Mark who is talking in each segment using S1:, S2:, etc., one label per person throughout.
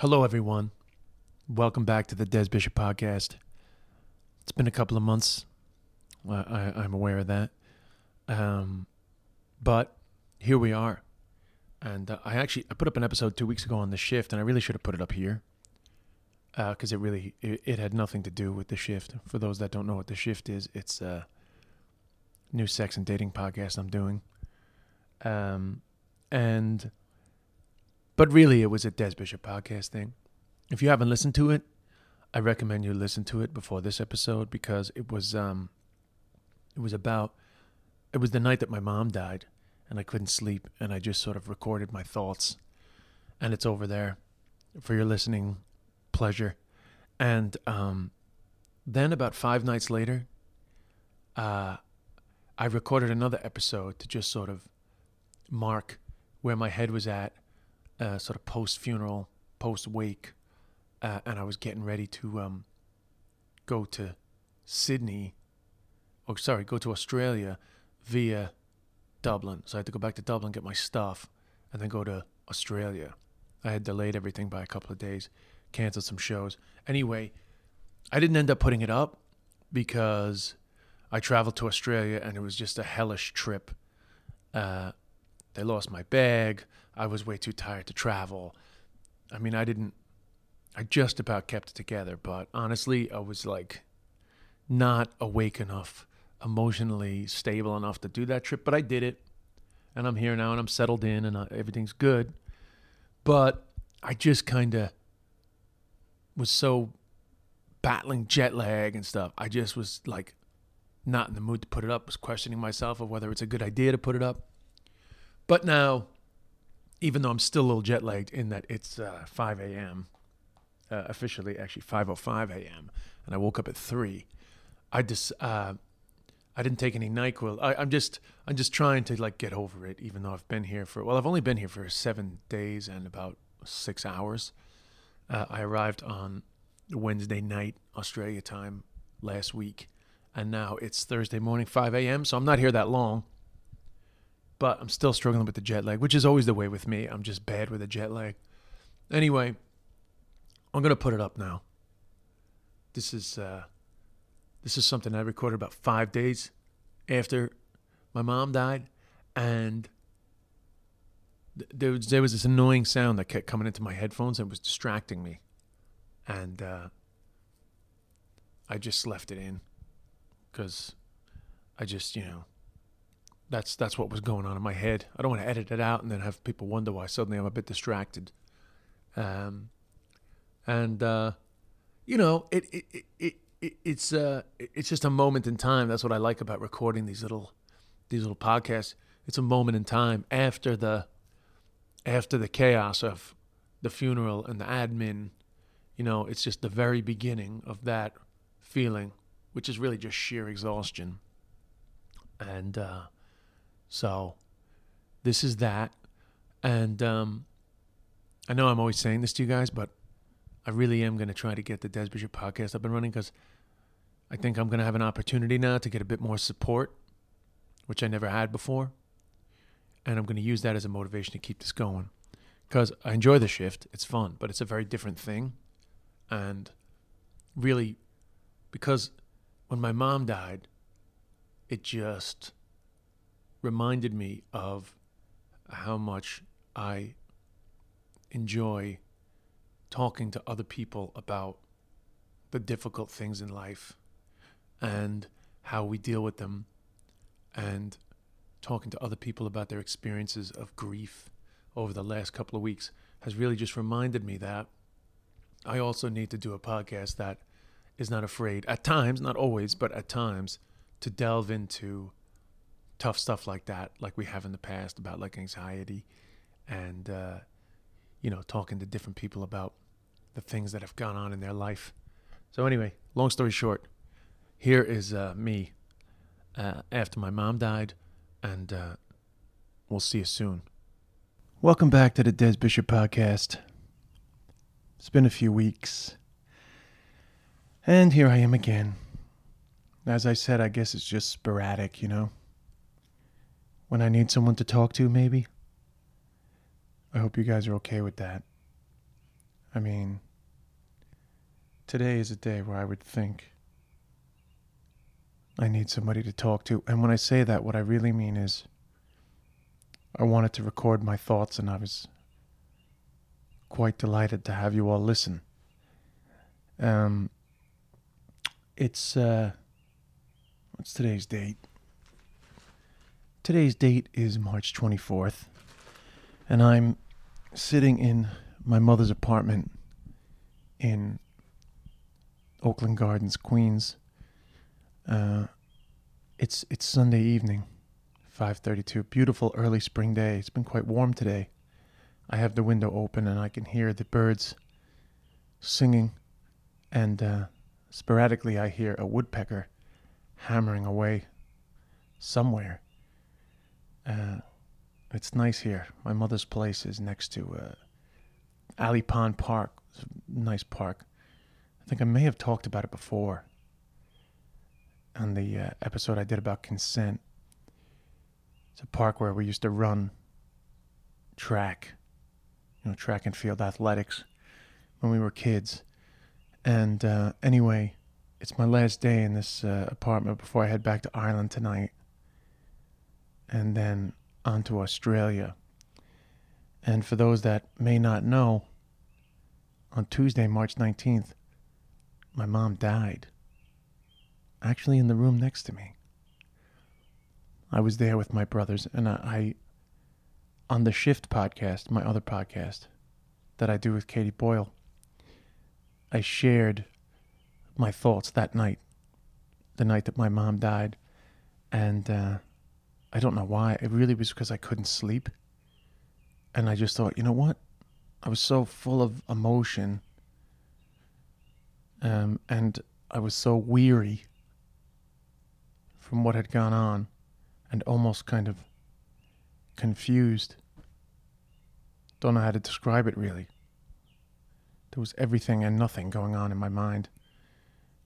S1: Hello, everyone. Welcome back to the Des Bishop Podcast. It's been a couple of months. I, am aware of that. Um, but here we are. And uh, I actually I put up an episode two weeks ago on the shift, and I really should have put it up here because uh, it really it, it, had nothing to do with the shift. For those that don't know what the shift is, it's a new sex and dating podcast I'm doing. Um, and but really, it was a Des Bishop podcast thing. If you haven't listened to it, I recommend you listen to it before this episode because it was um, it was about it was the night that my mom died and I couldn't sleep and I just sort of recorded my thoughts and it's over there for your listening pleasure. And um, then about five nights later, uh, I recorded another episode to just sort of mark where my head was at, uh, sort of post funeral, post wake, uh, and I was getting ready to um, go to Sydney, or sorry, go to Australia via Dublin. So I had to go back to Dublin, get my stuff, and then go to Australia. I had delayed everything by a couple of days, canceled some shows. Anyway, I didn't end up putting it up because I traveled to Australia and it was just a hellish trip. Uh, they lost my bag. I was way too tired to travel. I mean, I didn't, I just about kept it together, but honestly, I was like not awake enough emotionally stable enough to do that trip, but I did it. And I'm here now and I'm settled in and uh, everything's good. But I just kind of was so battling jet lag and stuff. I just was like not in the mood to put it up, was questioning myself of whether it's a good idea to put it up. But now, even though I'm still a little jet lagged in that it's uh, 5 a.m., uh, officially actually 5.05 a.m., and I woke up at 3, I just, uh, I didn't take any Nyquil. I, I'm just I'm just trying to like get over it, even though I've been here for well, I've only been here for seven days and about six hours. Uh, I arrived on Wednesday night Australia time last week, and now it's Thursday morning 5 a.m. So I'm not here that long, but I'm still struggling with the jet lag, which is always the way with me. I'm just bad with the jet lag. Anyway, I'm gonna put it up now. This is. Uh, this is something I recorded about five days after my mom died, and there was, there was this annoying sound that kept coming into my headphones and was distracting me, and uh, I just left it in because I just you know that's that's what was going on in my head. I don't want to edit it out and then have people wonder why suddenly I'm a bit distracted. Um, and uh, you know, it it, it it, it's uh it's just a moment in time. That's what I like about recording these little these little podcasts. It's a moment in time after the after the chaos of the funeral and the admin. You know, it's just the very beginning of that feeling, which is really just sheer exhaustion. And uh, so this is that. And um, I know I'm always saying this to you guys, but I really am going to try to get the Des Bishop podcast up and running because I think I'm going to have an opportunity now to get a bit more support, which I never had before. And I'm going to use that as a motivation to keep this going because I enjoy the shift. It's fun, but it's a very different thing. And really, because when my mom died, it just reminded me of how much I enjoy talking to other people about the difficult things in life and how we deal with them and talking to other people about their experiences of grief over the last couple of weeks has really just reminded me that I also need to do a podcast that is not afraid, at times, not always, but at times, to delve into tough stuff like that, like we have in the past about like anxiety and, uh, you know, talking to different people about the things that have gone on in their life. So, anyway, long story short, here is uh, me uh, after my mom died, and uh, we'll see you soon. Welcome back to the Des Bishop Podcast. It's been a few weeks, and here I am again. As I said, I guess it's just sporadic, you know? When I need someone to talk to, maybe? I hope you guys are okay with that. I mean, today is a day where I would think I need somebody to talk to. And when I say that, what I really mean is I wanted to record my thoughts, and I was quite delighted to have you all listen. Um, it's, uh, what's today's date? Today's date is March 24th, and I'm sitting in my mother's apartment in Oakland Gardens, Queens. Uh, it's it's Sunday evening, 5:32. Beautiful early spring day. It's been quite warm today. I have the window open and I can hear the birds singing, and uh, sporadically I hear a woodpecker hammering away somewhere. Uh, it's nice here. My mother's place is next to uh, Pond Park. It's a nice park. I think I may have talked about it before on the uh, episode I did about consent. It's a park where we used to run track, you know, track and field athletics when we were kids. And uh, anyway, it's my last day in this uh, apartment before I head back to Ireland tonight and then on to Australia. And for those that may not know, on Tuesday, March 19th, my mom died. Actually, in the room next to me. I was there with my brothers, and I, I on the Shift podcast, my other podcast that I do with Katie Boyle, I shared my thoughts that night, the night that my mom died. And uh, I don't know why. It really was because I couldn't sleep. And I just thought, you know what? I was so full of emotion. Um, and I was so weary from what had gone on and almost kind of confused. Don't know how to describe it really. There was everything and nothing going on in my mind.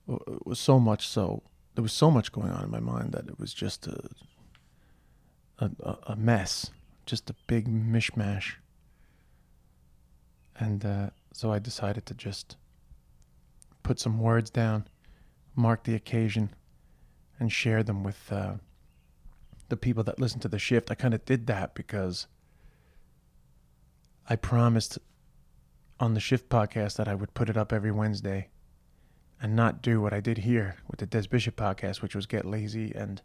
S1: It was so much so. There was so much going on in my mind that it was just a a, a mess, just a big mishmash. And uh, so I decided to just put some words down, mark the occasion, and share them with uh, the people that listen to the shift. I kind of did that because I promised on the shift podcast that I would put it up every Wednesday and not do what I did here with the Des Bishop podcast, which was get lazy and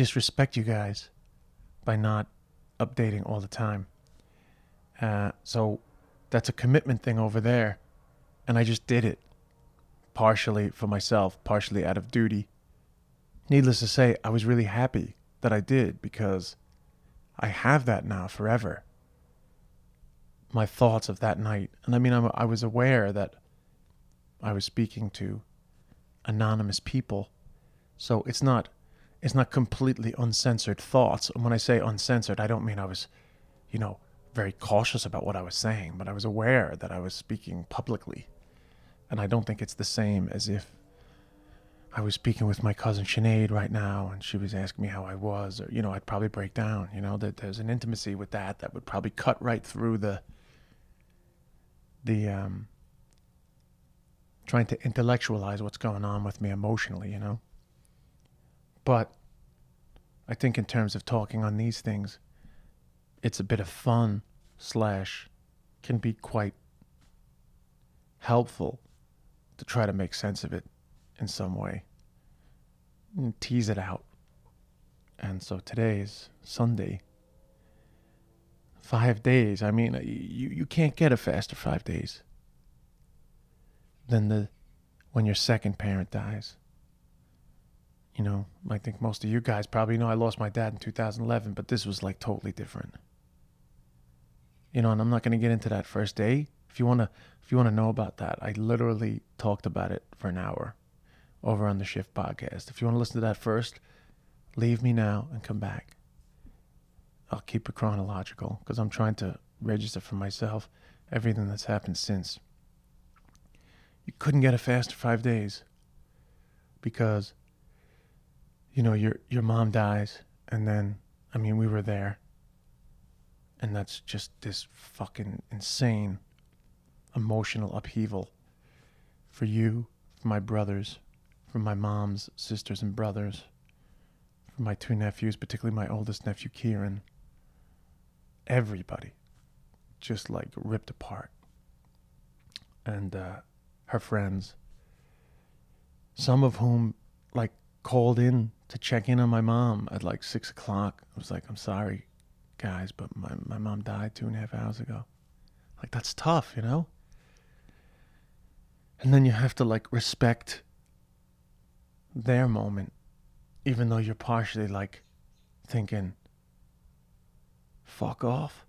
S1: disrespect you guys by not updating all the time. Uh, so that's a commitment thing over there. And I just did it partially for myself, partially out of duty. Needless to say, I was really happy that I did because I have that now forever. My thoughts of that night. And I mean, I'm, I was aware that I was speaking to anonymous people. So it's not it's not completely uncensored thoughts. And when I say uncensored, I don't mean I was, you know, very cautious about what I was saying, but I was aware that I was speaking publicly. And I don't think it's the same as if I was speaking with my cousin Sinead right now and she was asking me how I was, or, you know, I'd probably break down. You know, that there's an intimacy with that that would probably cut right through the, the, um, trying to intellectualize what's going on with me emotionally, you know? But I think in terms of talking on these things, it's a bit of fun slash can be quite helpful to try to make sense of it in some way and tease it out. And so today is Sunday. Five days. I mean, uh, you, you can't get a faster five days than the when your second parent dies you know, I think most of you guys probably know I lost my dad in 2011, but this was like totally different. You know, and I'm not going to get into that first day. If you want to if you want to know about that, I literally talked about it for an hour over on the Shift podcast. If you want to listen to that first, leave me now and come back. I'll keep it chronological because I'm trying to register for myself everything that's happened since. You couldn't get a faster five days because you know your your mom dies and then I mean we were there and that's just this fucking insane emotional upheaval for you, for my brothers, for my mom's sisters and brothers, for my two nephews, particularly my oldest nephew Kieran. Everybody just like ripped apart. And uh, her friends, some of whom like called in to check in on my mom at like six o'clock. I was like, I'm sorry, guys, but my, my mom died two and a half hours ago. Like, that's tough, you know? And then you have to like respect their moment, even though you're partially like thinking, fuck off.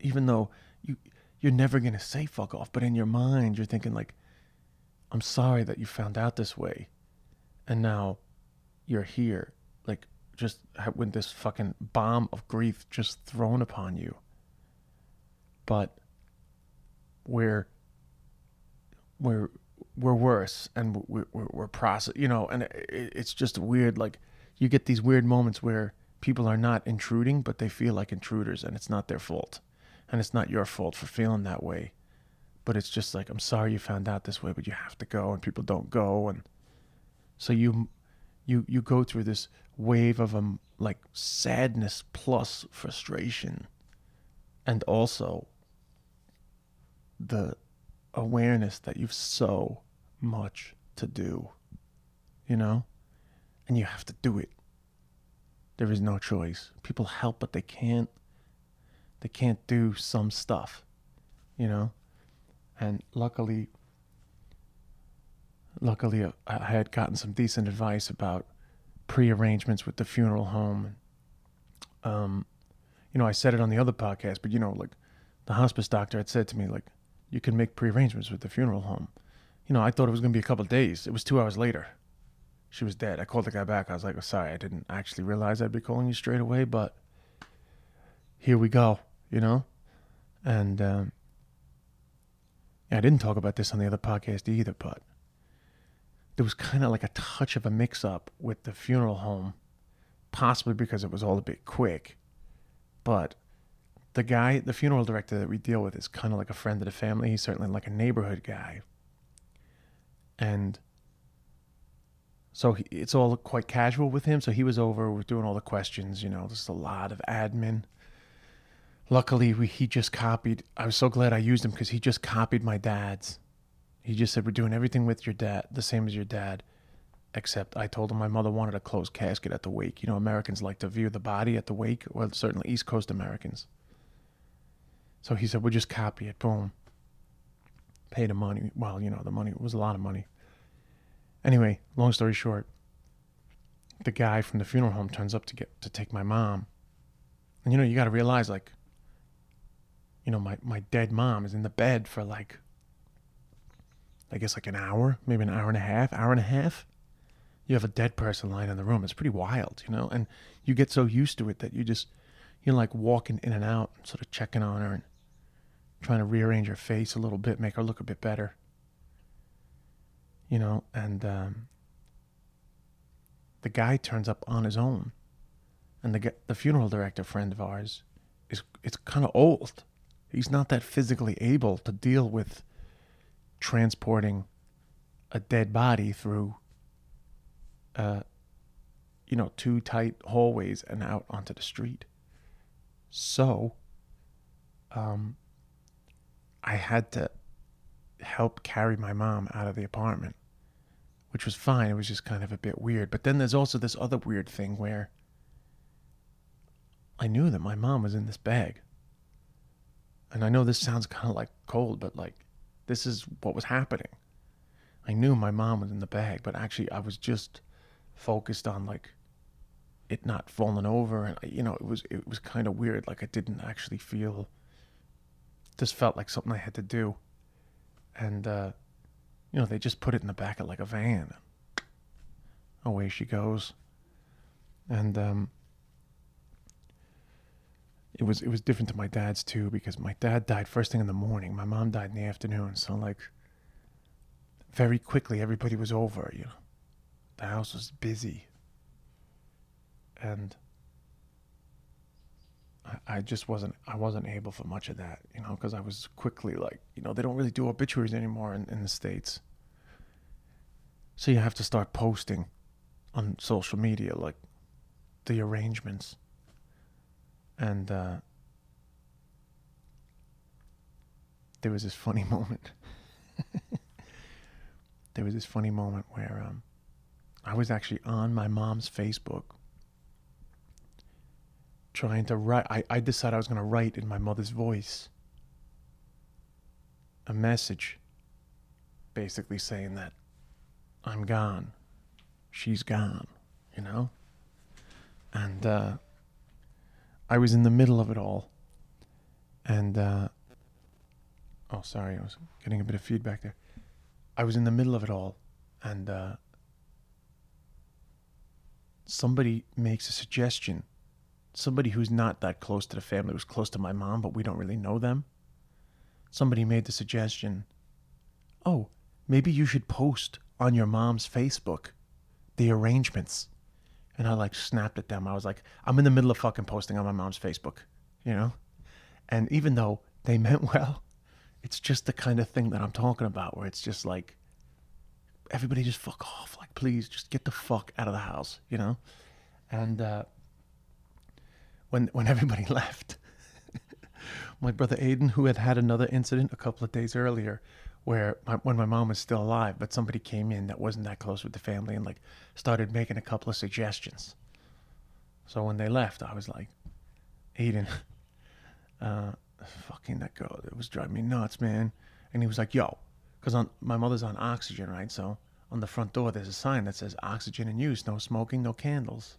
S1: Even though you you're never gonna say fuck off, but in your mind you're thinking like, I'm sorry that you found out this way. And now you're here, like just with this fucking bomb of grief just thrown upon you. But we're we're we're worse and we're, we're, we're process you know and it, it's just weird like you get these weird moments where people are not intruding but they feel like intruders and it's not their fault. And it's not your fault for feeling that way. But it's just like i'm sorry you found out this way but you have to go and people don't go. And so you you you go through this wave of um like sadness plus frustration and also the awareness that you've so much to do, you know? And you have to do it. There is no choice. People help, but they can't. They can't do some stuff, you know? And luckily, luckily, I had gotten some decent advice about pre-arrangements with the funeral home. Um, you know, I said it on the other podcast, but you know, like the hospice doctor had said to me, like, you can make pre-arrangements with the funeral home you know, I thought it was going to be a couple days. It was two hours later. She was dead. I called the guy back. I was like, oh, sorry, I didn't actually realize I'd be calling you straight away, but here we go, you know? And um, I didn't talk about this on the other podcast either, but there was kind of like a touch of a mix up with the funeral home, possibly because it was all a bit quick. But the guy, the funeral director that we deal with, is kind of like a friend of the family. He's certainly like a neighborhood guy and so he, it's all quite casual with him. So he was over, we're doing all the questions, you know, there's a lot of admin. Luckily, we, he just copied. I was so glad I used him because he just copied my dad's. He just said, We're doing everything with your dad, the same as your dad, except I told him my mother wanted a closed casket at the wake. You know, Americans like to view the body at the wake, well, certainly East Coast Americans. So he said, We'll just copy it. Boom pay the money. Well, you know, the money was a lot of money. Anyway, long story short, the guy from the funeral home turns up to get to take my mom. And you know, you got to realize like you know, my my dead mom is in the bed for like I guess like an hour, maybe an hour and a half, hour and a half. You have a dead person lying in the room. It's pretty wild, you know, and you get so used to it that you just you're like walking in and out, sort of checking on her and trying to rearrange her face a little bit, make her look a bit better. You know, and um, the guy turns up on his own, and the the funeral director friend of ours is it's kind of old. He's not that physically able to deal with transporting a dead body through, uh, you know, two tight hallways and out onto the street. So, um, I had to help carry my mom out of the apartment, which was fine. It was just kind of a bit weird. But then there's also this other weird thing where I knew that my mom was in this bag. And I know this sounds kind of like cold, but like this is what was happening. I knew my mom was in the bag, but actually I was just focused on like it not falling over and you know it was it was kind of weird like I didn't actually feel just felt like something I had to do and uh you know they just put it in the back of like a van away she goes and um it was it was different to my dad's too because my dad died first thing in the morning my mom died in the afternoon so like very quickly everybody was over you know the house was busy and I, just wasn't I wasn't able for much of that, you know, because I was quickly like, you know, they don't really do obituaries anymore in, in the States. So you have to start posting on social media like the arrangements. And uh, there was this funny moment. there was this funny moment where um, I was actually on my mom's Facebook trying to write. I, I decided I was going to write in my mother's voice a message basically saying that I'm gone. She's gone, you know? And uh, I was in the middle of it all. And, uh, oh, sorry, I was getting a bit of feedback there. I was in the middle of it all. And uh, somebody makes a suggestion somebody who's not that close to the family was close to my mom, but we don't really know them. Somebody made the suggestion, "Oh, maybe you should post on your mom's Facebook the arrangements." And I like snapped at them. I was like, "I'm in the middle of fucking posting on my mom's Facebook," you know? And even though they meant well, it's just the kind of thing that I'm talking about where it's just like everybody just fuck off. Like, please just get the fuck out of the house, you know? And uh when when everybody left. my brother Aiden, who had had another incident a couple of days earlier, where my, when my mom was still alive, but somebody came in that wasn't that close with the family and like started making a couple of suggestions. So when they left, I was like, Aiden, uh, fucking that girl, it was driving me nuts, man. And he was like, yo, because on my mother's on oxygen, right? So on the front door, there's a sign that says oxygen in use, no smoking, no candles.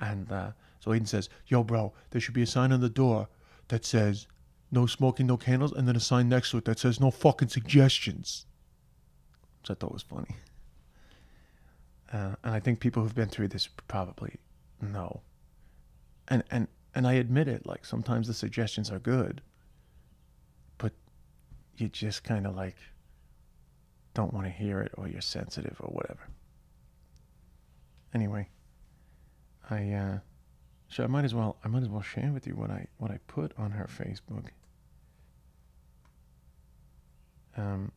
S1: And uh, so Aiden says, Yo, bro, there should be a sign on the door that says no smoking, no candles, and then a sign next to it that says no fucking suggestions. Which I thought was funny. Uh, and I think people who've been through this probably know. And and and I admit it, like sometimes the suggestions are good, but you just kind of like don't want to hear it or you're sensitive or whatever. Anyway, I uh so I might as well I might as well share with you what I what I put on her Facebook. Um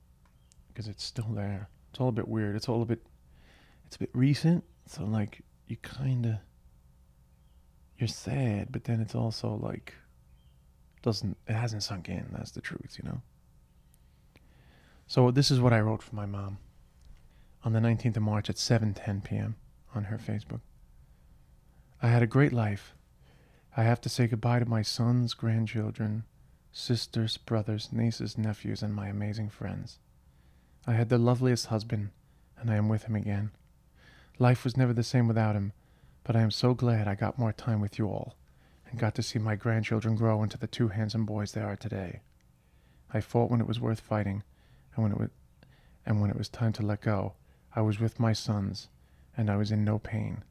S1: because it's still there. It's all a bit weird. It's all a bit it's a bit recent. So like you kinda you're sad, but then it's also like doesn't it hasn't sunk in, that's the truth, you know. So this is what I wrote for my mom on the 19th of March at 7:10 p.m. on her Facebook. I had a great life. I have to say goodbye to my sons, grandchildren, sisters, brothers, nieces, nephews, and my amazing friends. I had the loveliest husband, and I am with him again. Life was never the same without him, but I am so glad I got more time with you all, and got to see my grandchildren grow into the two handsome boys they are today. I fought when it was worth fighting, and when it was, and when it was time to let go, I was with my sons, and I was in no pain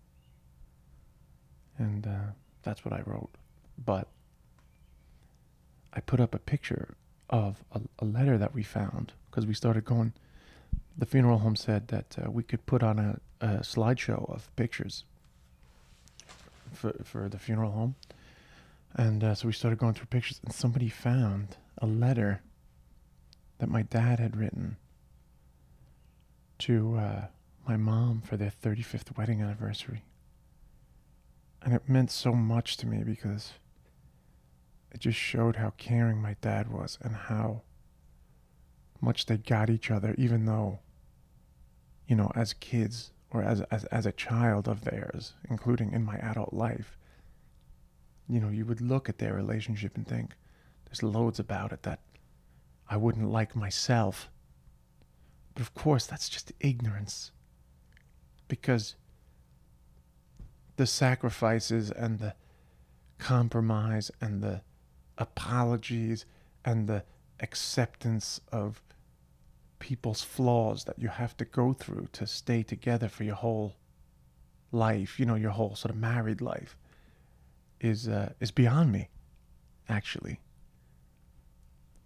S1: and uh, that's what I wrote. But I put up a picture of a, a letter that we found because we started going. The funeral home said that uh, we could put on a, a slideshow of pictures for for the funeral home, and uh, so we started going through pictures, and somebody found a letter that my dad had written to uh, my mom for their 35th wedding anniversary. And it meant so much to me because it just showed how caring my dad was and how much they got each other, even though, you know, as kids or as, as, as a child of theirs, including in my adult life, you know, you would look at their relationship and think, there's loads about it that I wouldn't like myself. But of course, that's just ignorance. Because the sacrifices and the compromise and the apologies and the acceptance of people's flaws that you have to go through to stay together for your whole life, you know, your whole sort of married life is uh, is beyond me actually.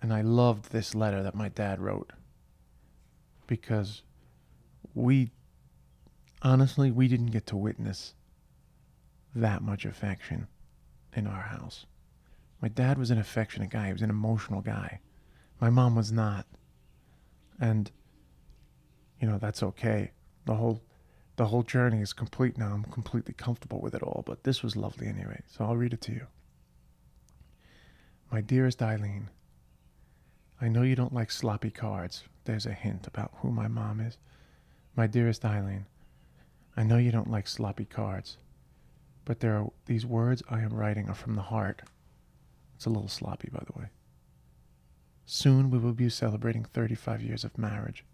S1: And I loved this letter that my dad wrote because we honestly we didn't get to witness that much affection in our house. My dad was an affectionate guy, he was an emotional guy. My mom was not. And you know, that's okay. The whole the whole journey is complete now. I'm completely comfortable with it all, but this was lovely anyway. So I'll read it to you. My dearest Eileen, I know you don't like sloppy cards. There's a hint about who my mom is. My dearest Eileen, I know you don't like sloppy cards, but there are these words I am writing are from the heart. It's a little sloppy, by the way. Soon we will be celebrating 35 years of marriage,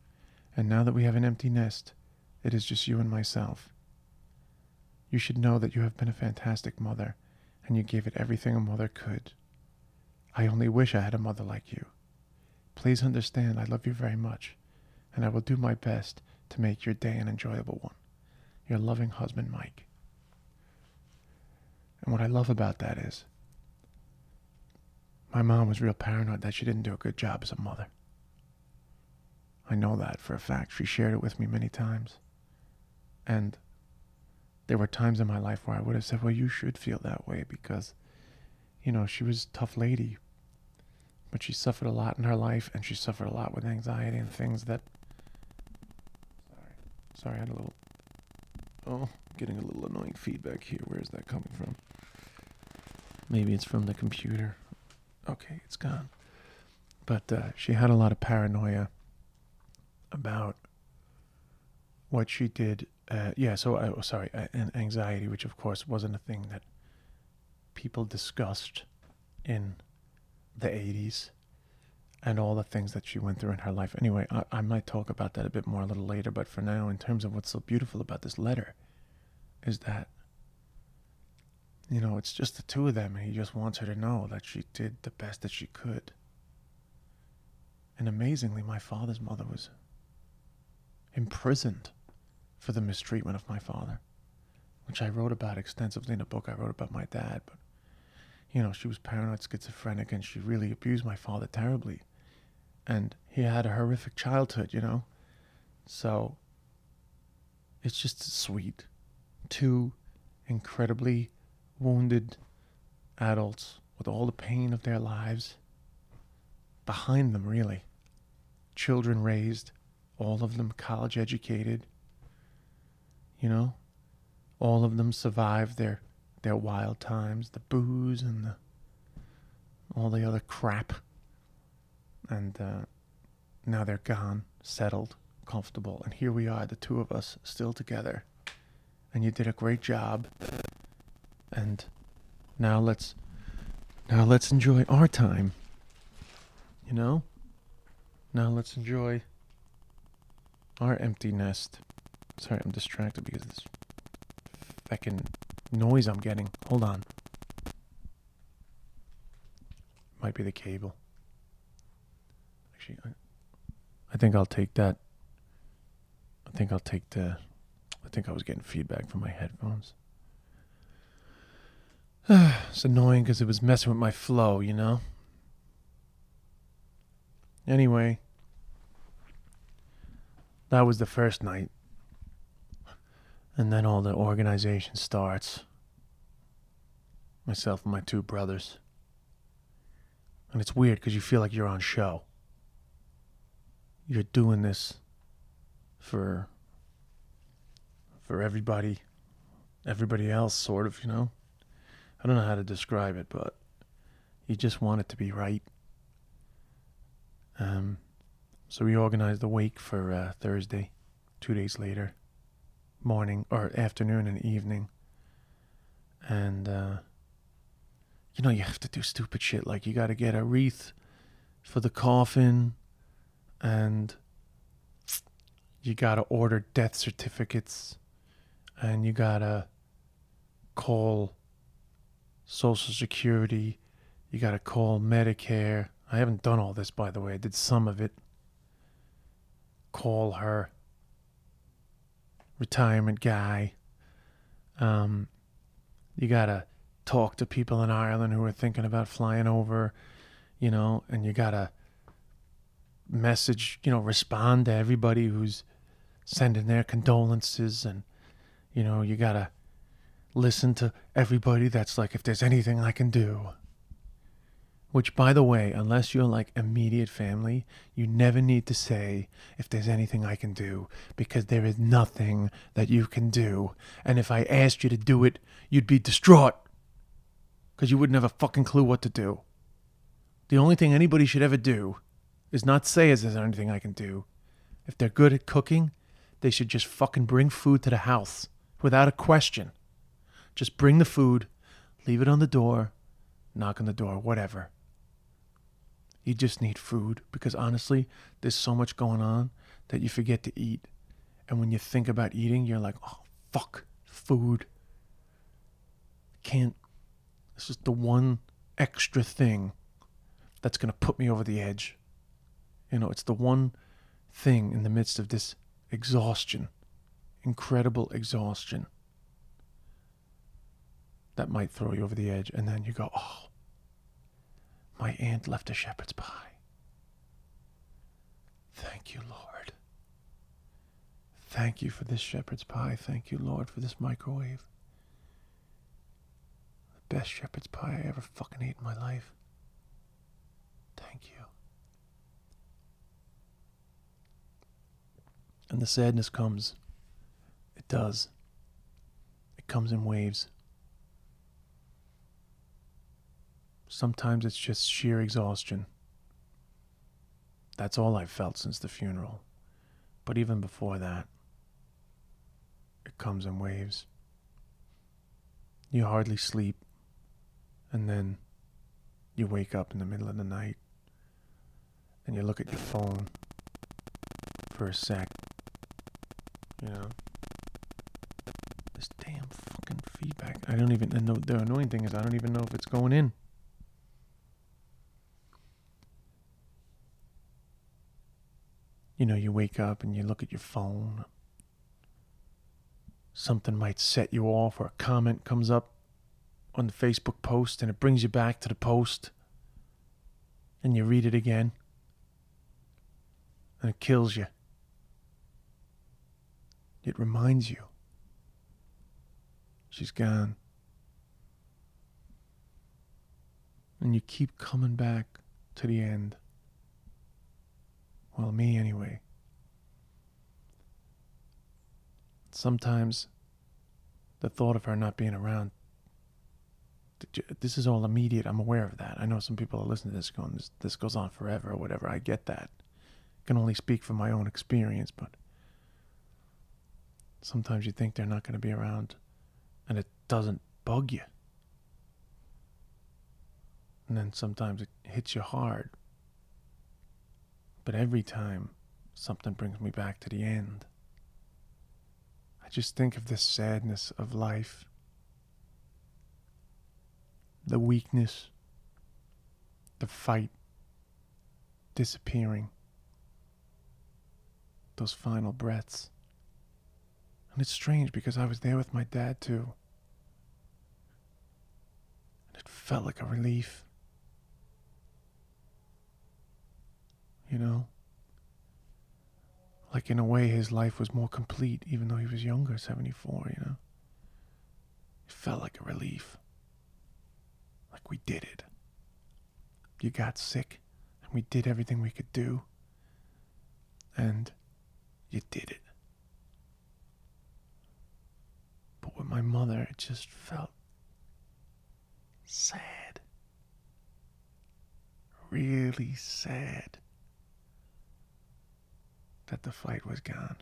S1: and now that we have an empty nest, it is just you and myself. You should know that you have been a fantastic mother, and you gave it everything a mother could. I only wish I had a mother like you. Please understand I love you very much, and I will do my best to make your day an enjoyable one. Your loving husband, Mike. And what I love about that is, my mom was real paranoid that she didn't do a good job as a mother. I know that for a fact. She shared it with me many times. And there were times in my life where I would have said, Well, you should feel that way because, you know, she was a tough lady, but she suffered a lot in her life, and she suffered a lot with anxiety and things that. Sorry, sorry, I had a little. Oh, getting a little annoying feedback here. Where is that coming from? Maybe it's from the computer. Okay, it's gone. But uh, she had a lot of paranoia about what she did. Uh, yeah, so uh, sorry, uh, and anxiety, which of course wasn't a thing that people discussed in the 80s and all the things that she went through in her life. Anyway, I, I might talk about that a bit more a little later, but for now, in terms of what's so beautiful about this letter, is that, you know, it's just the two of them, and he just wants her to know that she did the best that she could. And amazingly, my father's mother was imprisoned for the mistreatment of my father, which I wrote about extensively in a book I wrote about my dad, but you know, she was paranoid schizophrenic and she really abused my father terribly. And he had a horrific childhood, you know? So it's just sweet. Two incredibly wounded adults with all the pain of their lives behind them, really. Children raised, all of them college educated. You know, all of them survived their their wild times, the booze and the all the other crap. And uh, now they're gone, settled, comfortable, and here we are, the two of us, still together. And you did a great job. And now let's now let's enjoy our time. You know? Now let's enjoy our empty nest. Sorry, I'm distracted because of this fucking noise I'm getting. Hold on. Might be the cable. Actually, I, I think I'll take that. I think I'll take the. I think I was getting feedback from my headphones. it's annoying because it was messing with my flow, you know? Anyway, that was the first night. And then all the organization starts. Myself and my two brothers. And it's weird because you feel like you're on show. You're doing this for for everybody everybody else sort of, you know. I don't know how to describe it, but you just want it to be right. Um so we organized the wake for uh, Thursday, 2 days later morning or afternoon and evening. And, uh, you know, you have to do stupid shit. Like, you got to get a wreath for the coffin, and you got to order death certificates, and you got to call Social Security. You got to call Medicare. I haven't done all this, by the way. I did some of it. Call her. Retirement guy. Um, you got to talk to people in Ireland who are thinking about flying over, you know, and you got to message, you know, respond to everybody who's sending their condolences and you know, you got to listen to everybody that's like if there's anything I can do. Which by the way, unless you're like immediate family, you never need to say if there's anything I can do because there is nothing that you can do. And if I asked you to do it, you'd be distraught because you wouldn't have a fucking clue what to do. The only thing anybody should ever do is not say, Is there anything I can do? If they're good at cooking, they should just fucking bring food to the house without a question. Just bring the food, leave it on the door, knock on the door, whatever. You just need food because honestly, there's so much going on that you forget to eat. And when you think about eating, you're like, oh, fuck, food. Can't. This is the one extra thing that's going to put me over the edge. You know, it's the one thing in the midst of this exhaustion, incredible exhaustion, that might throw you over the edge. And then you go, oh, my aunt left a shepherd's pie. Thank you, Lord. Thank you for this shepherd's pie. Thank you, Lord, for this microwave. The best shepherd's pie I ever fucking ate in my life. Thank you. And the sadness comes. It does. It comes in waves. Sometimes it's just sheer exhaustion. That's all I've felt since the funeral. But even before that, it comes in waves. You hardly sleep, and then you wake up in the middle of the night and you look at your phone for a sec you know? This damn fucking feedback. I don't even, the, the annoying thing is, I don't even know if it's going in. You know, you wake up and you look at your phone. Something might set you off, or a comment comes up on the Facebook post and it brings you back to the post. And you read it again. And it kills you. It reminds you. She's gone. And you keep coming back to the end. Well, me anyway. Sometimes the thought of her not being around, this is all immediate. I'm aware of that. I know some people are listening to this going, this, this goes on forever or whatever. I get that. I can only speak from my own experience, but Sometimes you think they're not going to be around and it doesn't bug you. And then sometimes it hits you hard. But every time something brings me back to the end. I just think of the sadness of life, the weakness, the fight, disappearing, those final breaths. And it's strange because I was there with my dad too. And it felt like a relief. You know? Like in a way his life was more complete even though he was younger, 74, you know? It felt like a relief. Like we did it. You got sick and we did everything we could do. And you did it. But with my mother, it just felt sad. Really sad that the fight was gone.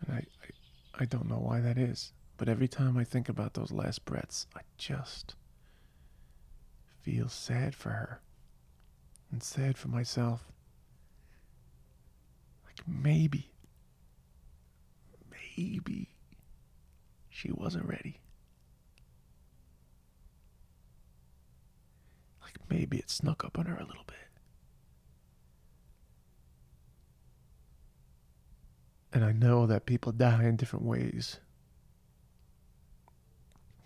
S1: And I, I, I don't know why that is, but every time I think about those last breaths, I just feel sad for her and sad for myself. Like maybe maybe she wasn't ready. Like maybe it snuck up on her a little bit. And I know that people die in different ways.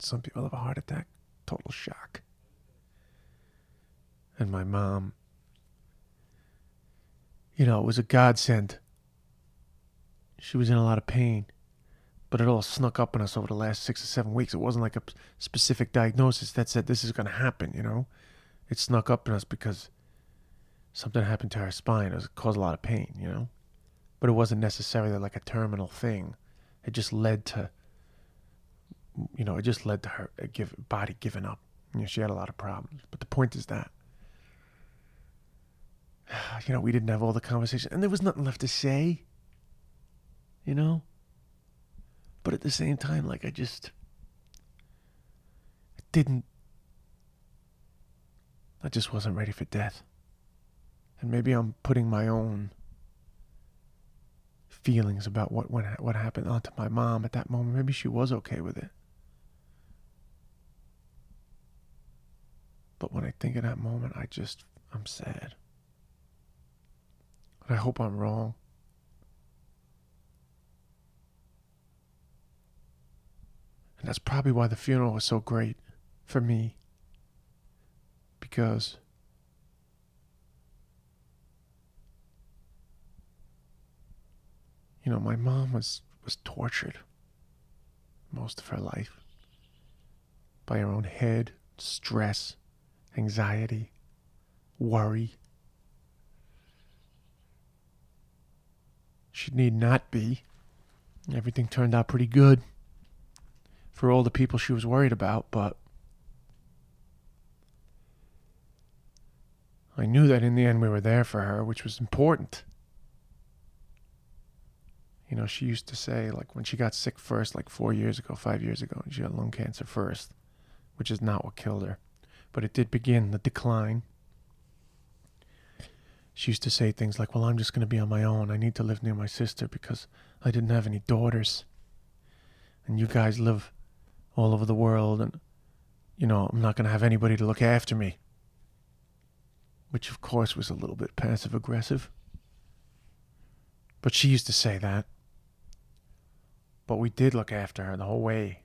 S1: Some people have a heart attack, total shock. And my mom, you know, it was a godsend. She was in a lot of pain, but it all snuck up on us over the last six or seven weeks. It wasn't like a specific diagnosis that said this is going to happen, you know? It snuck up on us because something happened to her spine. It caused a lot of pain, you know? But it wasn't necessarily like a terminal thing. It just led to you know, it just led to her uh, give, body giving up. You know, she had a lot of problems. But the point is that, you know, we didn't have all the conversation, and there was nothing left to say. You know. But at the same time, like I just I didn't. I just wasn't ready for death. And maybe I'm putting my own feelings about what went, what happened onto my mom at that moment. Maybe she was okay with it. But when I think of that moment, I just, I'm sad. And I hope I'm wrong. And that's probably why the funeral was so great for me. Because you know, my mom was was tortured most of her life by her own head, stress, anxiety, worry. She need not be. Everything turned out pretty good for all the people she was worried about, but I knew that in the end we were there for her, which was important. You know, she used to say, like, when she got sick first, like four years ago, five years ago, and she had lung cancer first, which is not what killed her but it did begin the decline. She used to say things like, Well, I'm just going to be on my own. I need to live near my sister because I didn't have any daughters. And you guys live all over the world, and, you know, I'm not going to have anybody to look after me. Which, of course, was a little bit passive aggressive. But she used to say that. But we did look after her the whole way.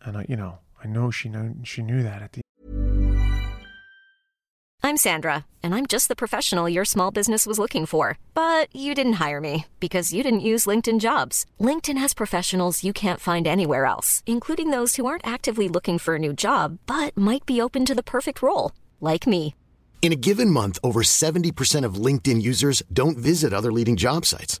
S1: And, I, you know, I know she knew she knew that at the
S2: I'm Sandra, and I'm just the professional your small business was looking for. But you didn't hire me because you didn't use LinkedIn jobs. LinkedIn has professionals you can't find anywhere else, including those who aren't actively looking for a new job but might be open to the perfect role, like me.
S3: In a given month, over 70% of LinkedIn users don't visit other leading job sites.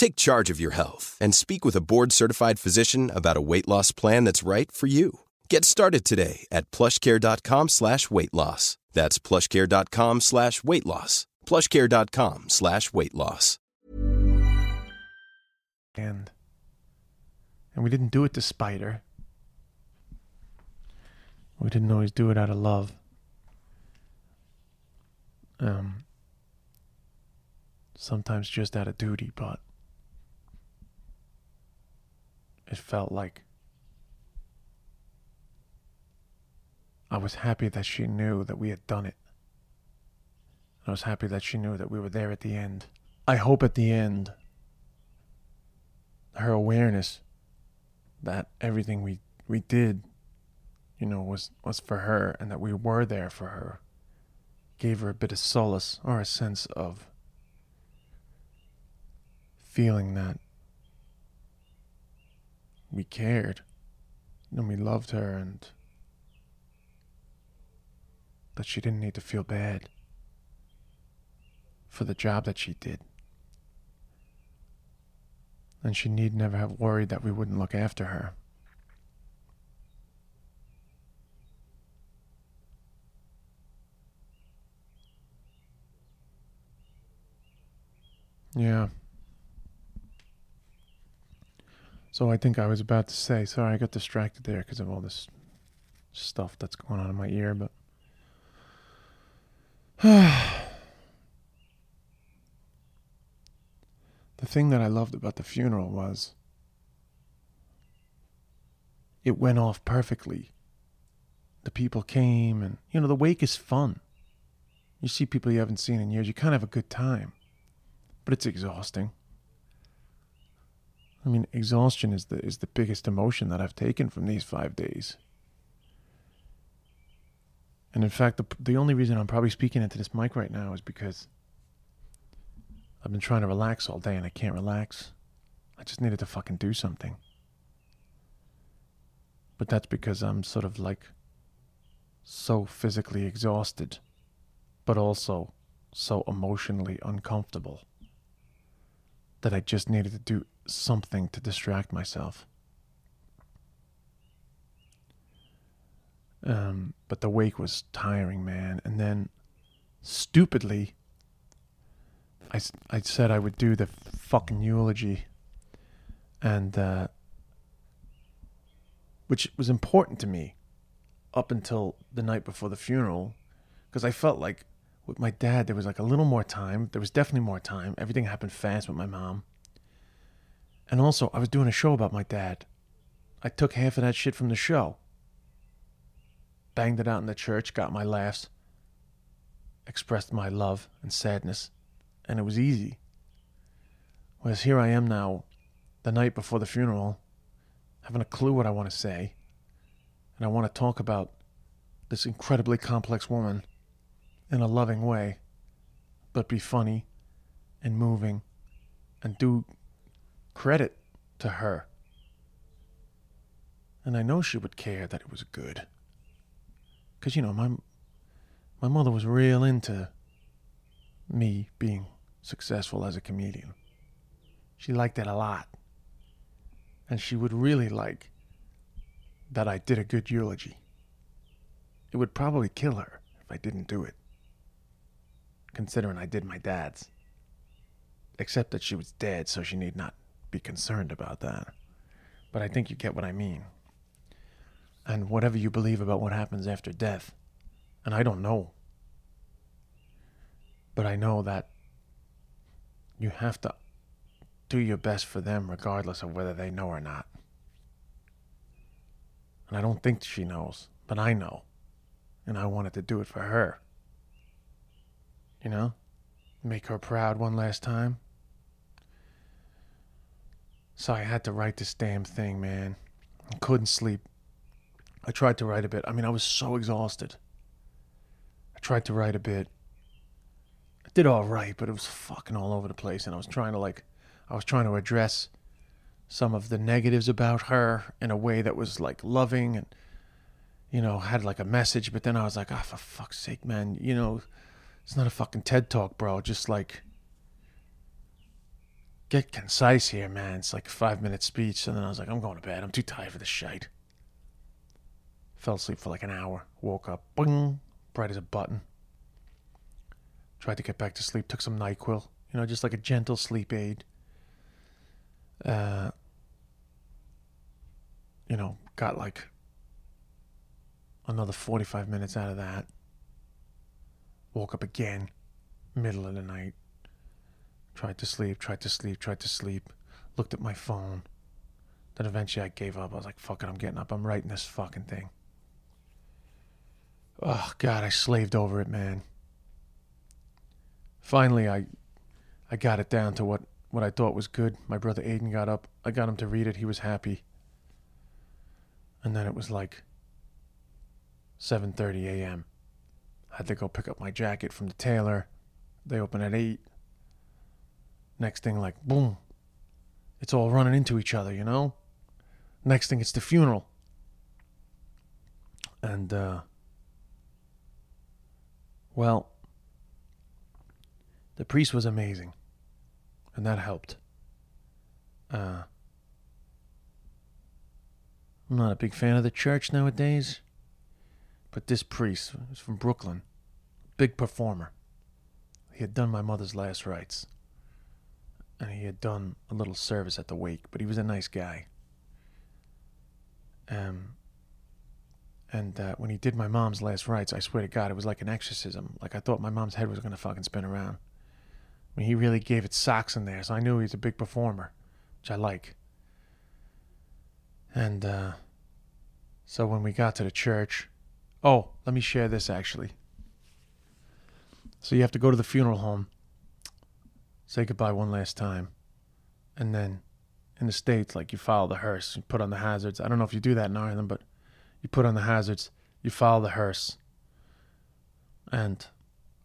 S4: Take charge of your health and speak with a board-certified physician about a weight loss plan that's right for you. Get started today at plushcare.com slash weight loss. That's plushcare.com slash weight loss. Plushcare.com slash weight loss.
S1: And and we didn't do it to spite her. We didn't always do it out of love. Um sometimes just out of duty, but it felt like I was happy that she knew that we had done it. I was happy that she knew that we were there at the end. I hope at the end, her awareness that everything we, we did, you know, was, was for her and that we were there for her gave her a bit of solace or a sense of feeling that we cared and we loved her and that she didn't need to feel bad for the job that she did. And she need never have worried that we wouldn't look after her. Yeah. So I think I was about to say, sorry, I got distracted there because of all this stuff that's going on in my ear, but. the thing that I loved about the funeral was it went off perfectly. The people came, and, you know, the wake is fun. You see people you haven't seen in years, you kind of have a good time, but it's exhausting. I mean, exhaustion is the is the biggest emotion that I've taken from these five days. And in fact, the the only reason I'm probably speaking into this mic right now is because I've been trying to relax all day and I can't relax. I just needed to fucking do something. But that's because I'm sort of like so physically exhausted, but also so emotionally uncomfortable that I just needed to do something to distract myself. Um, but the wake was tiring, man. And then, stupidly, I, I said I would do the fucking eulogy, and uh, which was important to me up until the night before the funeral, because I felt like with my dad there was like a little more time. There was definitely more time. Everything happened fast with my mom. And also, I was doing a show about my dad. I took half of that shit from the show, banged it out in the church, got my laughs, expressed my love and sadness, and it was easy. Whereas here I am now, the night before the funeral, having a clue what I want to say, and I want to talk about this incredibly complex woman in a loving way, but be funny and moving and do credit to her. And I know she would care that it was good. Because, you know, my, my mother was real into me being successful as a comedian. She liked it a lot. And she would really like that I did a good eulogy. It would probably kill her if I didn't do it, considering I did my dad's. Except that she was dead, so she need not be concerned about that. But I think you get what I mean. And whatever you believe about what happens after death, and I don't know, but I know that you have to do your best for them regardless of whether they know or not. And I don't think she knows, but I know. And I wanted to do it for her. You know? Make her proud one last time. So I had to write this damn thing, man. I couldn't sleep. I tried to write a bit. I mean, I was so exhausted. I tried to write a bit. I did all right, but it was fucking all over the place. And I was trying to, like, I was trying to address some of the negatives about her in a way that was, like, loving and, you know, had, like, a message. But then I was like, oh, for fuck's sake, man. You know, it's not a fucking TED talk, bro. Just, like, get concise here, man. It's like a five minute speech. And then I was like, I'm going to bed. I'm too tired for this shite. Fell asleep for like an hour. Woke up, boing, bright as a button. Tried to get back to sleep. Took some NyQuil, you know, just like a gentle sleep aid. Uh, you know, got like another 45 minutes out of that. Woke up again, middle of the night. Tried to sleep, tried to sleep, tried to sleep. Looked at my phone. Then eventually I gave up. I was like, fuck it, I'm getting up. I'm writing this fucking thing. Oh, God, I slaved over it, man. Finally, I I got it down to what, what I thought was good. My brother Aiden got up. I got him to read it. He was happy. And then it was like 7:30 a.m. I had to go pick up my jacket from the tailor. They open at 8. Next thing, like, boom. It's all running into each other, you know? Next thing, it's the funeral. And, uh, well, the priest was amazing. And that helped. Uh, I'm not a big fan of the church nowadays. But this priest was from Brooklyn. Big performer. He had done my mother's last rites. and he had done a little service at the wake, but he was a nice guy. Um, and uh, when he did my mom's last rites, I swear to God, it was like an exorcism. Like I thought my mom's head was gonna fucking spin around. I mean, he really gave it socks in there, so I knew he was a big performer, which I like. And uh, so when we got to the church, oh, let me share this actually. So you have to go to the funeral home, say goodbye one last time, and then in the states, like you follow the hearse, you put on the hazards. I don't know if you do that in Ireland, but you put on the hazards, you follow the hearse, and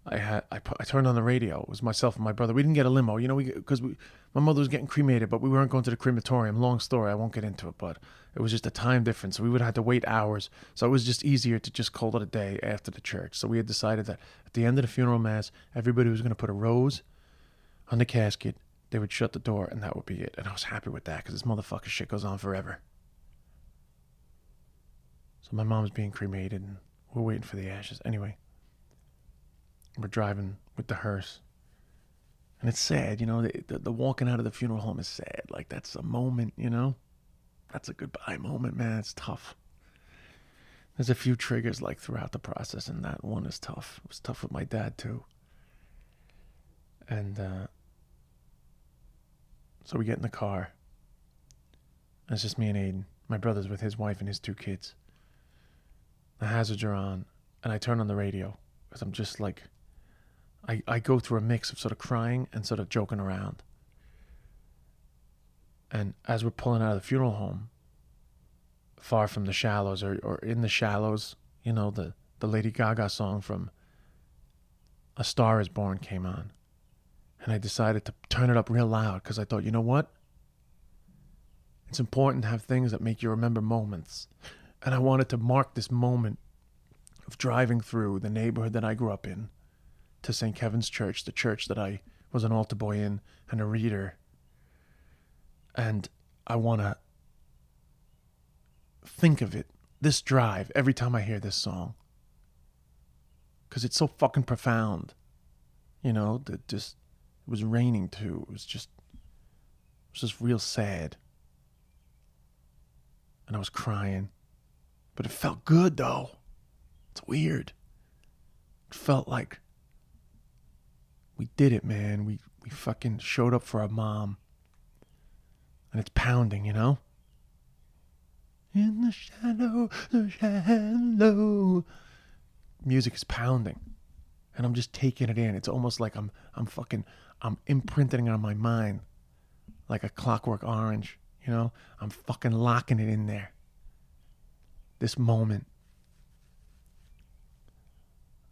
S1: I had I, put, I turned on the radio. It was myself and my brother. We didn't get a limo, you know, because we, my mother was getting cremated, but we weren't going to the crematorium. Long story, I won't get into it, but it was just a time difference. So We would have to wait hours, so it was just easier to just call it a day after the church. So we had decided that at the end of the funeral mass, everybody was going to put a rose on the casket. They would shut the door, and that would be it. And I was happy with that because this motherfucker shit goes on forever. So my mom's being cremated, and we're waiting for the ashes. Anyway, we're driving with the hearse. And it's sad, you know, the, the, the, walking out of the funeral home is sad. Like, that's a moment, you know? That's a goodbye moment, man. It's tough. There's a few triggers, like, throughout the process, and that one is tough. It was tough with my dad, too. And, uh, so we get in the car. It's just me and Aiden. My brother's with his wife and his two kids. The hazards are on, and I turn on the radio because I'm just like, I, I go through a mix of sort of crying and sort of joking around. And as we're pulling out of the funeral home, far from the shallows or, or in the shallows, you know, the, the Lady Gaga song from A Star is Born came on. And I decided to turn it up real loud because I thought, you know what? It's important to have things that make you remember moments. And I wanted to mark this moment of driving through the neighborhood that I grew up in to St. Kevin's Church, the church that I was an altar boy in and a reader. And I want to think of it, this drive, every time I hear this song. Because it's so fucking profound. You know, that just, it was raining too. It was just, it was just real sad. And I was crying. But it felt good though. It's weird. It felt like we did it, man. We we fucking showed up for our mom. And it's pounding, you know? In the shadow, the shadow. Music is pounding. And I'm just taking it in. It's almost like I'm I'm fucking I'm imprinting it on my mind like a clockwork orange, you know? I'm fucking locking it in there. This moment.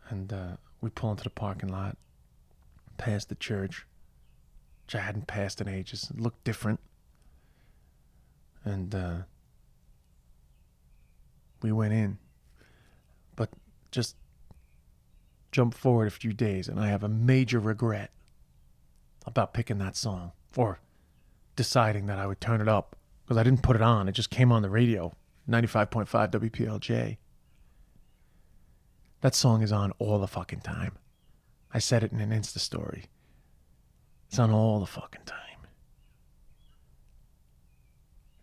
S1: And uh, we pull into the parking lot past the church, which I hadn't passed in ages. It looked different. And uh, we went in. But just jump forward a few days, and I have a major regret about picking that song or deciding that I would turn it up because I didn't put it on. It just came on the radio, 95.5 WPLJ. That song is on all the fucking time. I said it in an Insta story. It's on all the fucking time.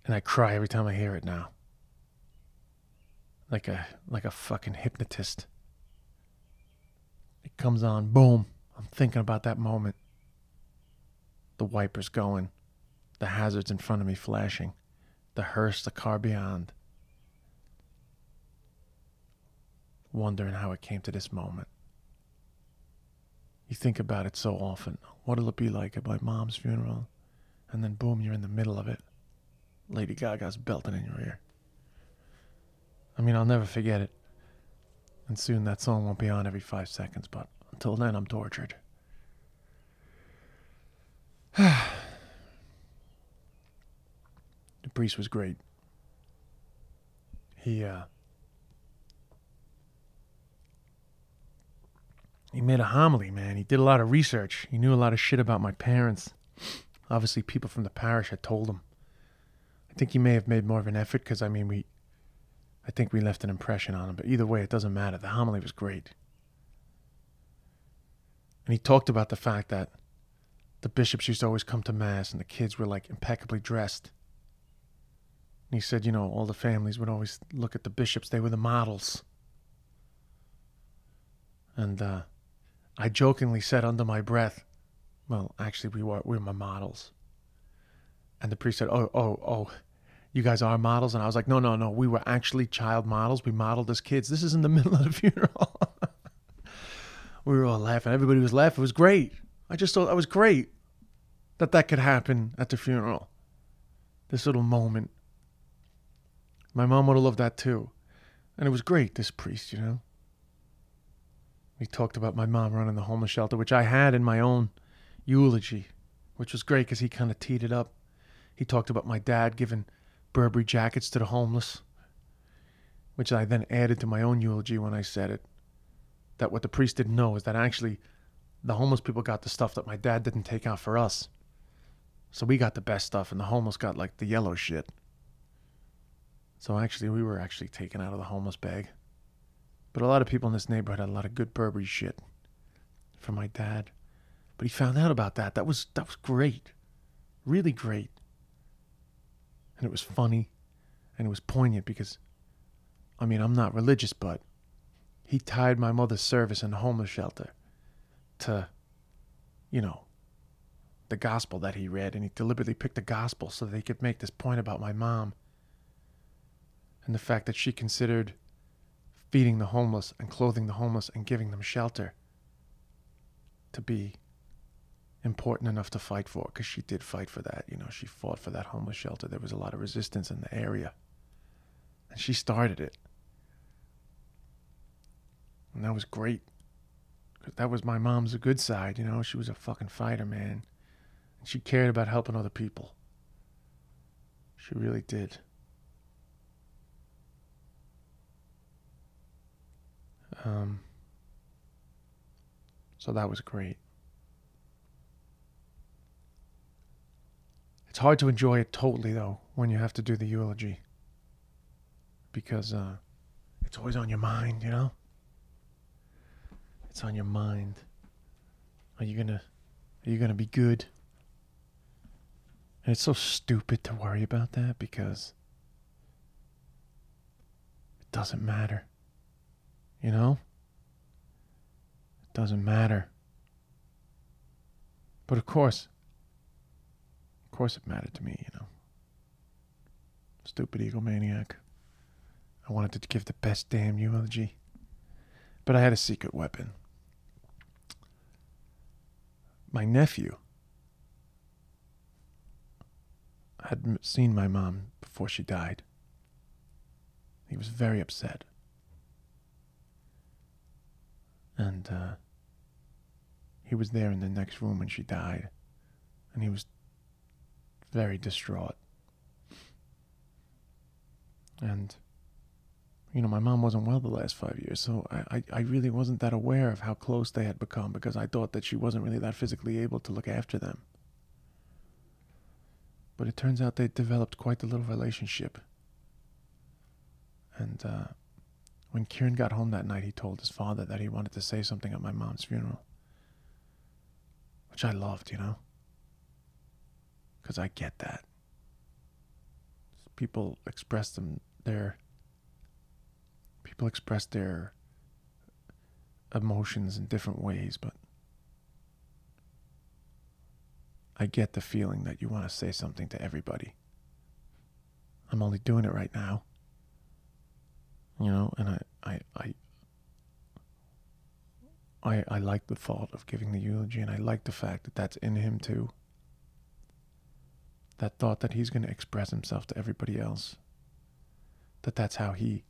S1: And I cry every time I hear it now. Like a like a fucking hypnotist. It comes on, boom. I'm thinking about that moment. The wipers going, the hazards in front of me flashing, the hearse, the car beyond. Wondering how it came to this moment. You think about it so often. What'll it be like at my mom's funeral? And then boom, you're in the middle of it. Lady Gaga's belting in your ear. I mean, I'll never forget it. And soon that song won't be on every five seconds, but until then, I'm tortured. the priest was great. He, uh, he made a homily, man. He did a lot of research. He knew a lot of shit about my parents. Obviously, people from the parish had told him. I think he may have made more of an effort because, I mean, we, I think we left an impression on him. But either way, it doesn't matter. The homily was great. And he talked about the fact that the Bishops used to always come to mass, and the kids were like impeccably dressed. And he said, you know, all the families would always look at the Bishops; they were the models. And uh, I jokingly said under my breath, "Well, actually, we were we were my models." And the priest said, "Oh, oh, oh." you guys are models? And i was like no no no we were actually child models. We modeled as kids. This is in the middle of the funeral. We were all laughing. Everybody was laughing. It was great. I just thought that was great that that could happen at the funeral. This little moment. My mom would have loved that too. And it was great this priest you know he talked about my mom running the homeless shelter which i had in my own eulogy which was great because he kind of teed it up he talked about my dad giving Burberry jackets to the homeless, which I then added to my own eulogy when I said it. That what the priest didn't know is that actually the homeless people got the stuff that my dad didn't take out for us. So we got the best stuff, and the homeless got like the yellow shit. So actually, we were actually taken out of the homeless bag. But a lot of people in this neighborhood had a lot of good Burberry shit for my dad. But he found out about that. That was that was great, really great. And it was funny. And it was poignant because I mean, I'm not religious, but he tied my mother's service in the homeless shelter to, you know, the gospel that he read, and he deliberately picked the gospel so that he could make this point about my mom. And the fact that she considered feeding the homeless and clothing the homeless and giving them shelter to be important enough to fight for because she did fight for that. You know, she fought for that homeless shelter. There was a lot of resistance in the area. And she started it. And that was great. Because that was my mom's good side, you know. She was a fucking fighter, man. And she cared about helping other people. She really did. Um, so that was great. It's hard to enjoy it totally, though, when you have to do the eulogy. Because uh, it's always on your mind, you know? It's on your mind. Are you gonna are you gonna be good? And it's so stupid to worry about that because it doesn't matter. You know? It doesn't matter. But of course, of course it mattered to me, you know. Stupid egomaniac. I wanted to give the best damn eulogy. But I had a secret weapon. My nephew had seen my mom before she died. He was very upset. And uh, he was there in the next room when she died. And he was very distraught. And, you know, my mom wasn't well the last five years, so I, I, really wasn't that aware of how close they had become because I thought that she wasn't really that physically able to look after them. But it turns out they developed quite a little relationship. And uh, when Kieran got home that night, he told his father that he wanted to say something at my mom's funeral, which I loved, you know because I get that. People express them their people express their emotions in different ways, but I get the feeling that you want to say something to everybody. I'm only doing it right now. You know, and I I I I, I like the thought of giving the eulogy, and I like the fact that that's in him too that thought that he's going to express himself to everybody else, that that's how he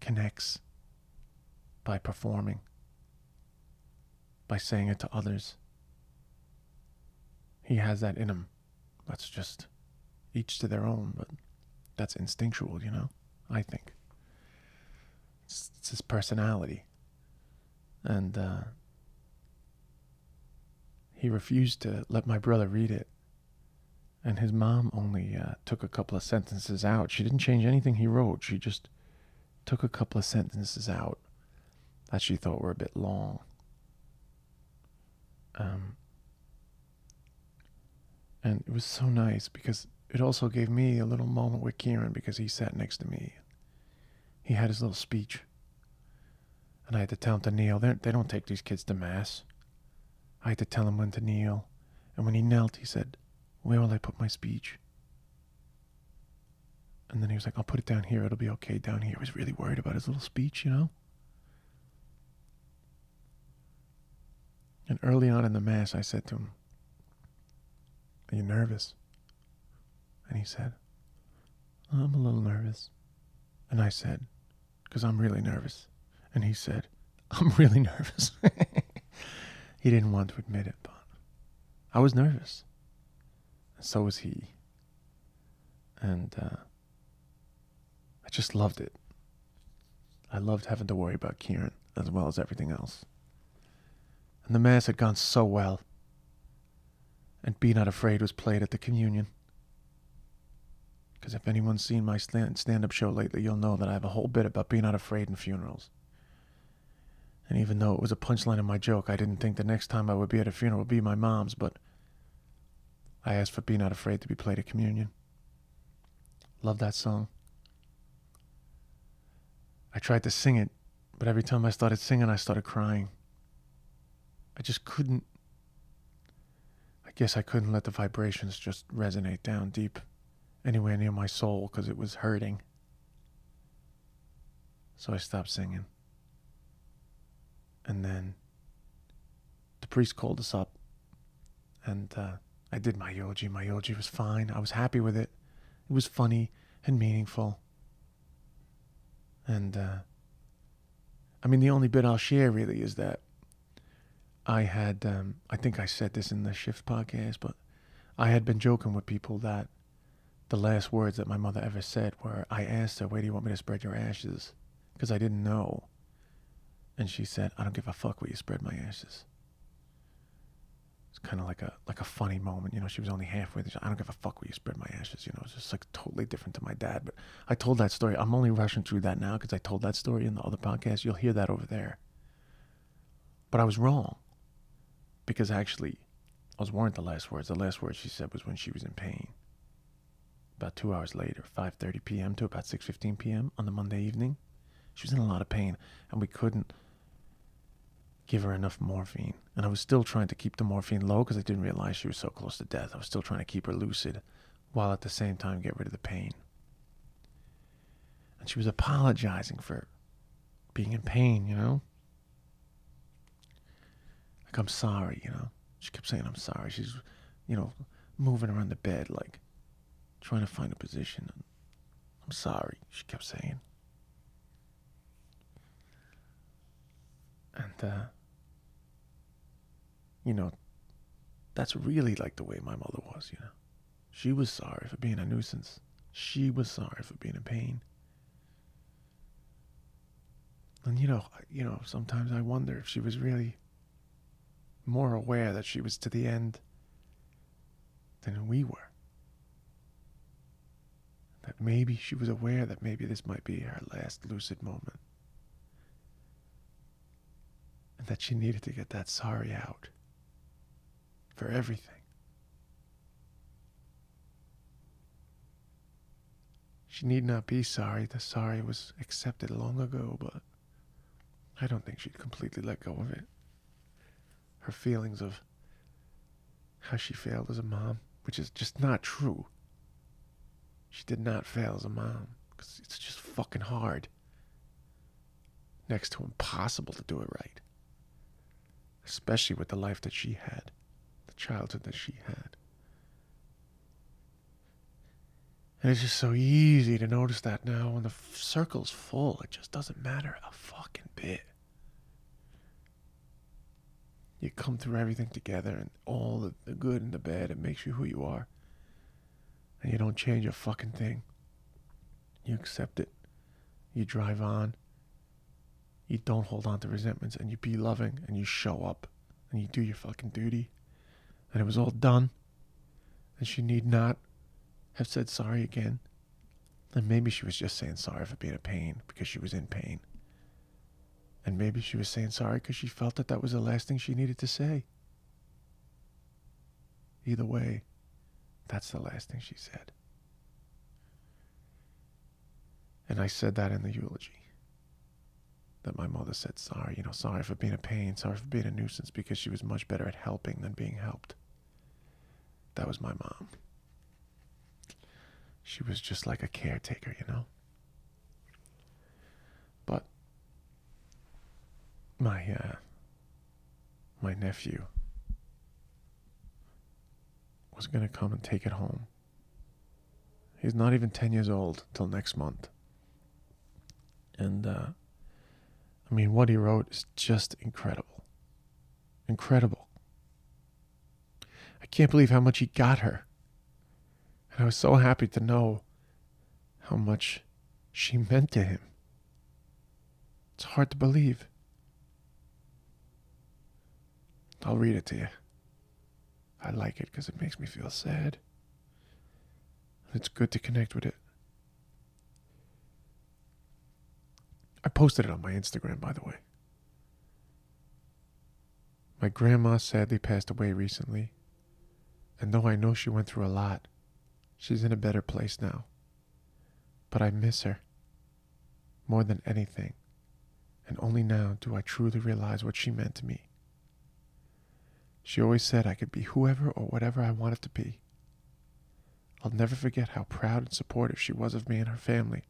S1: connects by performing, by saying it to others. He has that in him. That's just each to their own, but that's instinctual, you know, I think. It's, his personality. And uh, he refused to let my brother read it and his mom only uh, took a couple of sentences out. She didn't change anything he wrote. She just took a couple of sentences out that she thought were a bit long. Um, And it was so nice because it also gave me a little moment with Kieran because he sat next to me. He had his little speech. And I had to tell him to kneel. They're, they don't take these kids to Mass. I had to tell him when to kneel. And when he knelt, he said, Where will I put my speech? And then he was like, I'll put it down here. It'll be okay down here. He was really worried about his little speech, you know? And early on in the Mass, I said to him, Are you nervous? And he said, I'm a little nervous. And I said, Because I'm really nervous. And he said, I'm really nervous. he didn't want to admit it, but I was nervous. And so was he. And uh, I just loved it. I loved having to worry about Kieran as well as everything else. And the Mass had gone so well. And Be Not Afraid was played at the communion. Because if anyone's seen my stand up show lately, you'll know that I have a whole bit about being not afraid in funerals. And even though it was a punchline in my joke, I didn't think the next time I would be at a funeral would be my mom's, but I asked for Be Not Afraid to be played at communion. Love that song. I tried to sing it, but every time I started singing, I started crying. I just couldn't. I guess I couldn't let the vibrations just resonate down deep anywhere near my soul because it was hurting. So I stopped singing. And then the priest called us up, and uh, I did my eulogy. My eulogy was fine. I was happy with it. It was funny and meaningful. And uh, I mean, the only bit I'll share really is that I had, um, I think I said this in the Shift podcast, but I had been joking with people that the last words that my mother ever said were, I asked her, Where do you want me to spread your ashes? Because I didn't know. And she said, I don't give a fuck where you spread my ashes. It's kind of like a like a funny moment, you know. She was only halfway there. I don't give a fuck where you spread my ashes, you know. It's just like totally different to my dad. But I told that story. I'm only rushing through that now because I told that story in the other podcast. You'll hear that over there. But I was wrong because actually, those weren't the last words. The last words she said was when she was in pain about two hours later, 5.30 p.m. to about 6.15 p.m. on the Monday evening. She was in a lot of pain, and we couldn't give her enough morphine. And I was still trying to keep the morphine low because I didn't realize she was so close to death. I was still trying to keep her lucid while at the same time get rid of the pain. And she was apologizing for being in pain, you know? Like, I'm sorry, you know? She kept saying, I'm sorry. She's, you know, moving around the bed like, trying to find a position. I'm sorry, she kept saying. And, uh, you know, that's really like the way my mother was, you know. She was sorry for being a nuisance. She was sorry for being in pain. And you know, you know, sometimes I wonder if she was really more aware that she was to the end than we were that maybe she was aware that maybe this might be her last lucid moment. And that she needed to get that sorry out for everything. She need not be sorry. The sorry was accepted long ago, but I don't think she'd completely let go of it. Her feelings of how she failed as a mom, which is just not true. She did not fail as a mom because it's just fucking hard. Next to impossible to do it right. Especially with the life that she had, the childhood that she had. And it's just so easy to notice that now when the f- circle's full. It just doesn't matter a fucking bit. You come through everything together and all the, the good and the bad. It makes you who you are and you don't change a fucking thing. You accept it. You drive on. You don't hold on to resentments and you be loving and you show up and you do your fucking duty. And it was all done. And she need not have said sorry again. And maybe she was just saying sorry for being a pain because she was in pain. And maybe she was saying sorry because she felt that that was the last thing she needed to say. Either way, That's the last thing she said. And I said that in the eulogy. That my mother said sorry, you know, sorry for being a pain, sorry for being a nuisance, because she was much better at helping than being helped. That was my mom. She was just like a caretaker, you know? But my uh my nephew was to come and take it home. He's not even 10 years old till next month. And, uh, I mean, what he wrote is just incredible. Incredible. I can't believe how much he got her. And I was so happy to know how much she meant to him. It's hard to believe. I'll read it to you. I like it because it makes me feel sad. It's good to connect with it. I posted it on my Instagram, by the way. My grandma sadly passed away recently, and though I know she went through a lot, she's in a better place now. But I miss her more than anything, and only now do I truly realize what she meant to me. She always said I could be whoever or whatever I wanted to be. I'll never forget how proud and supportive she was of me and her family.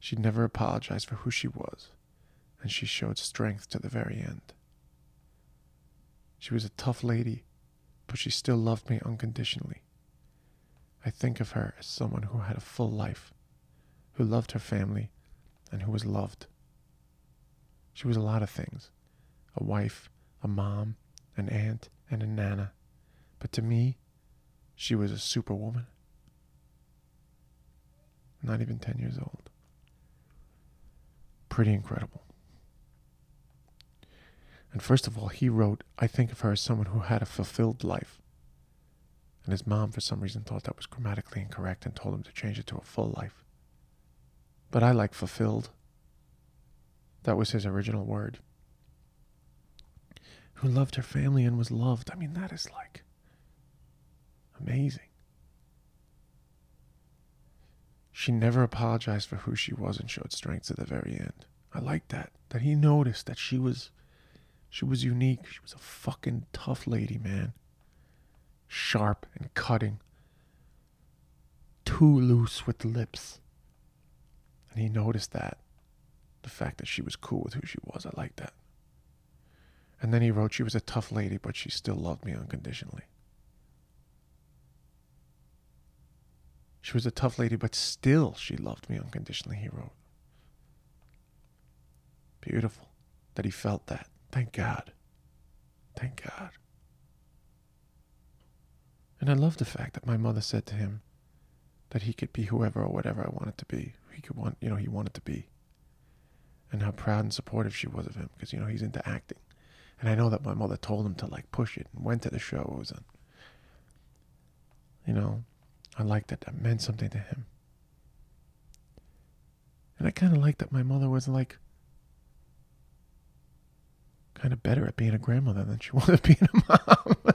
S1: She never apologized for who she was, and she showed strength to the very end. She was a tough lady, but she still loved me unconditionally. I think of her as someone who had a full life, who loved her family, and who was loved. She was a lot of things a wife, a mom, an aunt, and a nana. But to me, she was a superwoman. Not even 10 years old. Pretty incredible. And first of all, he wrote, I think of her as someone who had a fulfilled life. And his mom, for some reason, thought that was grammatically incorrect and told him to change it to a full life. But I like fulfilled. That was his original word who loved her family and was loved. I mean, that is like amazing. She never apologized for who she was and showed strength to the very end. I like that. That he noticed that she was she was unique. She was a fucking tough lady, man. Sharp and cutting. Too loose with the lips. And he noticed that. The fact that she was cool with who she was. I like that. And then he wrote, She was a tough lady, but she still loved me unconditionally. She was a tough lady, but still she loved me unconditionally, he wrote. Beautiful that he felt that. Thank God. Thank God. And I love the fact that my mother said to him that he could be whoever or whatever I wanted to be. He could want, you know, he wanted to be. And how proud and supportive she was of him because, you know, he's into acting. And I know that my mother told him to like push it and went to the show. It was a, you know, I liked that. That meant something to him. And I kind of liked that my mother was like kind of better at being a grandmother than she was at being a mom.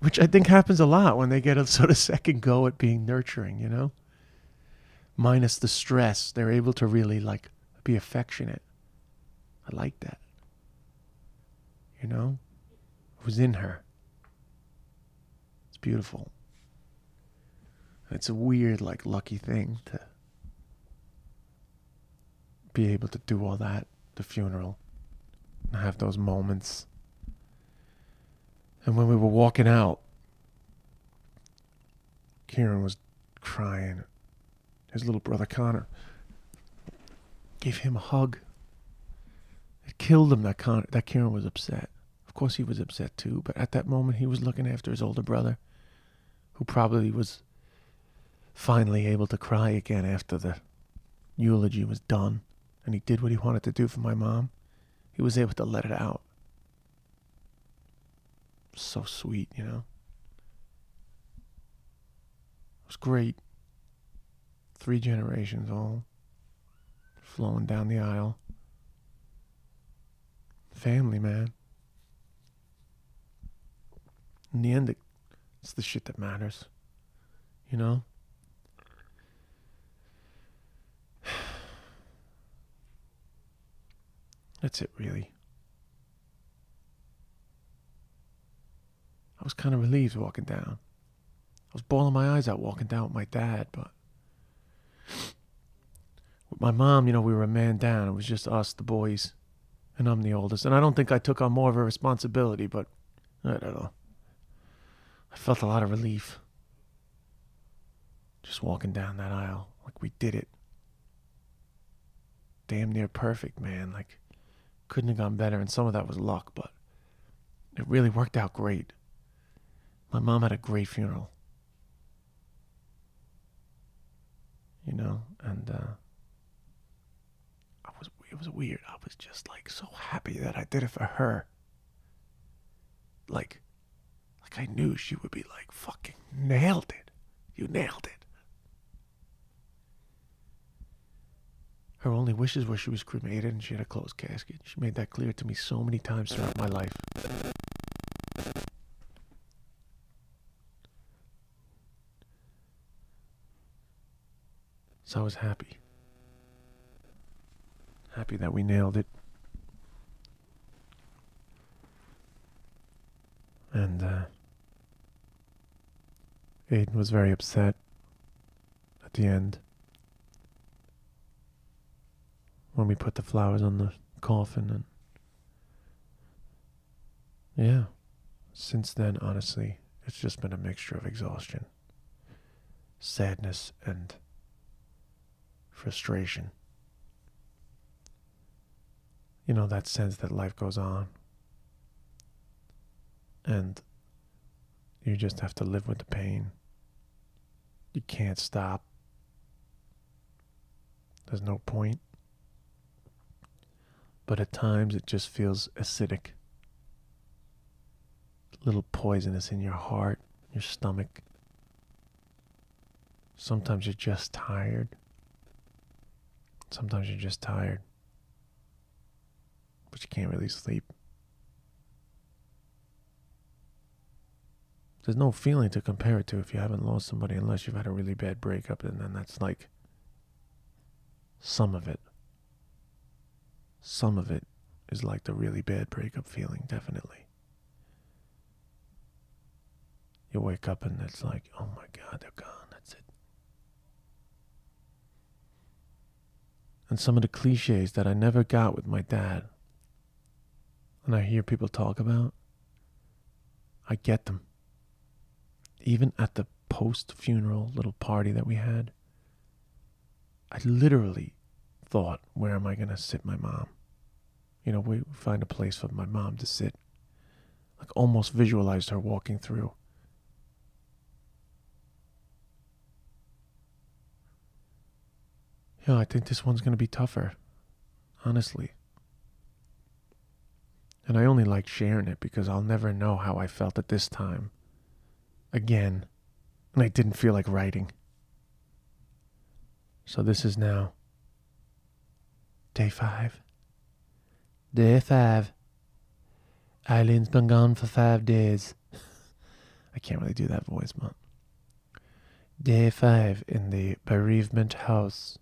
S1: Which I think happens a lot when they get a sort of second go at being nurturing, you know? Minus the stress, they're able to really like be affectionate. I like that you know, it was in her. It's beautiful. It's a weird, like, lucky thing to be able to do all that, the funeral, and have those moments. And when we were walking out, Kieran was crying. His little brother Connor gave him a hug. It killed him that Connor, that Kieran was upset Of course, he was upset too, but at that moment, he was looking after his older brother, who probably was finally able to cry again after the eulogy was done and he did what he wanted to do for my mom. He was able to let it out. So sweet, you know? It was great. Three generations all flowing down the aisle. Family, man. in the end, It's the shit that matters. You know? That's it, really. I was kind of relieved walking down. I was bawling my eyes out walking down with my dad, but with my mom, you know, we were a man down. It was just us, the boys, and I'm the oldest. And I don't think I took on more of a responsibility, but I don't know. I felt a lot of relief just walking down that aisle like we did it. Damn near perfect, man. Like, couldn't have gone better. And some of that was luck, but it really worked out great. My mom had a great funeral. You know, and uh, I was it was weird. I was just like so happy that I did it for her. Like like I knew she would be like fucking nailed it. You nailed it. Her only wishes were she was cremated and she had a closed casket. She made that clear to me so many times throughout my life. So I was happy. Happy that we nailed it. And uh, Aiden was very upset at the end when we put the flowers on the coffin and yeah. Since then honestly it's just been a mixture of exhaustion sadness and frustration. You know that sense that life goes on and you just have to live with the pain. You can't stop. There's no point but at times it just feels acidic. A little poisonous in your heart, your stomach. Sometimes you're just tired. Sometimes you're just tired. But you can't really sleep. There's no feeling to compare it to if you haven't lost somebody unless you've had a really bad breakup and then that's like some of it some of it is like the really bad breakup feeling, definitely. You wake up and it's like, oh my God, they're gone. That's it. And some of the cliches that I never got with my dad, and I hear people talk about, I get them. Even at the post funeral little party that we had, I literally thought, where am I going to sit my mom? You know, we find a place for my mom to sit. Like almost visualized her walking through. Yeah, I think this one's going to be tougher, honestly. And I only like sharing it because I'll never know how I felt at this time again. And I didn't feel like writing. So this is now day five. Day five. Eileen's been gone for five days. I can't really do that voice, but. Day five in the bereavement house.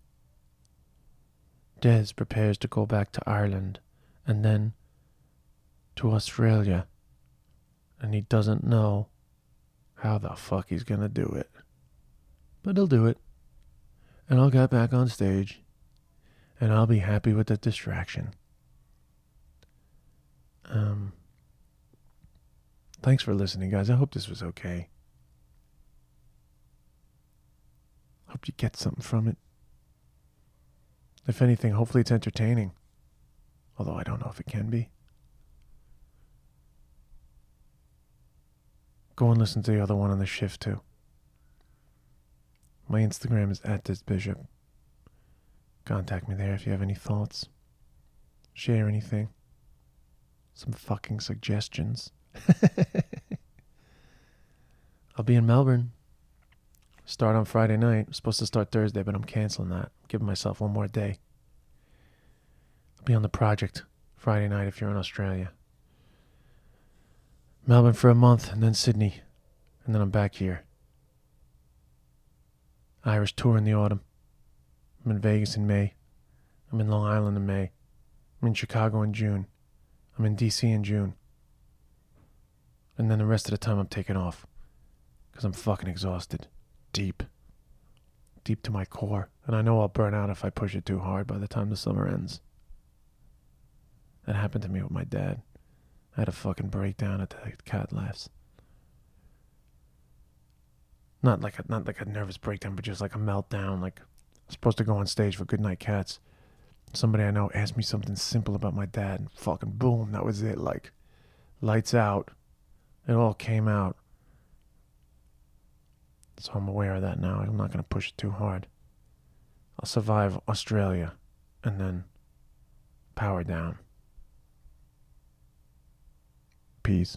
S1: Des prepares to go back to Ireland and then to Australia. And he doesn't know how the fuck he's gonna do it. But he'll do it. And I'll get back on stage. And I'll be happy with the distraction. Um, thanks for listening, guys. I hope this was okay. Hope you get something from it. If anything, hopefully it's entertaining. Although I don't know if it can be. Go and listen to the other one on the shift too. My Instagram is at Des Bishop. Contact me there if you have any thoughts. Share anything some fucking suggestions. I'll be in Melbourne. Start on Friday night. I'm supposed to start Thursday, but I'm canceling that. I'm giving myself one more day. I'll be on the project Friday night if you're in Australia. Melbourne for a month, and then Sydney. And then I'm back here. Irish tour in the autumn. I'm in Vegas in May. I'm in Long Island in May. I'm in Chicago in June. I'm in DC in June. And then the rest of the time I'm taking off. Because I'm fucking exhausted. Deep. Deep to my core. And I know I'll burn out if I push it too hard by the time the summer ends. That happened to me with my dad. I had a fucking breakdown at the Cat Laughs. Not like a not like a nervous breakdown, but just like a meltdown. Like I was supposed to go on stage for Goodnight Cats. Somebody I know asked me something simple about my dad, and fucking boom, that was it. Like lights out. It all came out. So I'm aware of that now. I'm not gonna push it too hard. I'll survive Australia and then power down. Peace.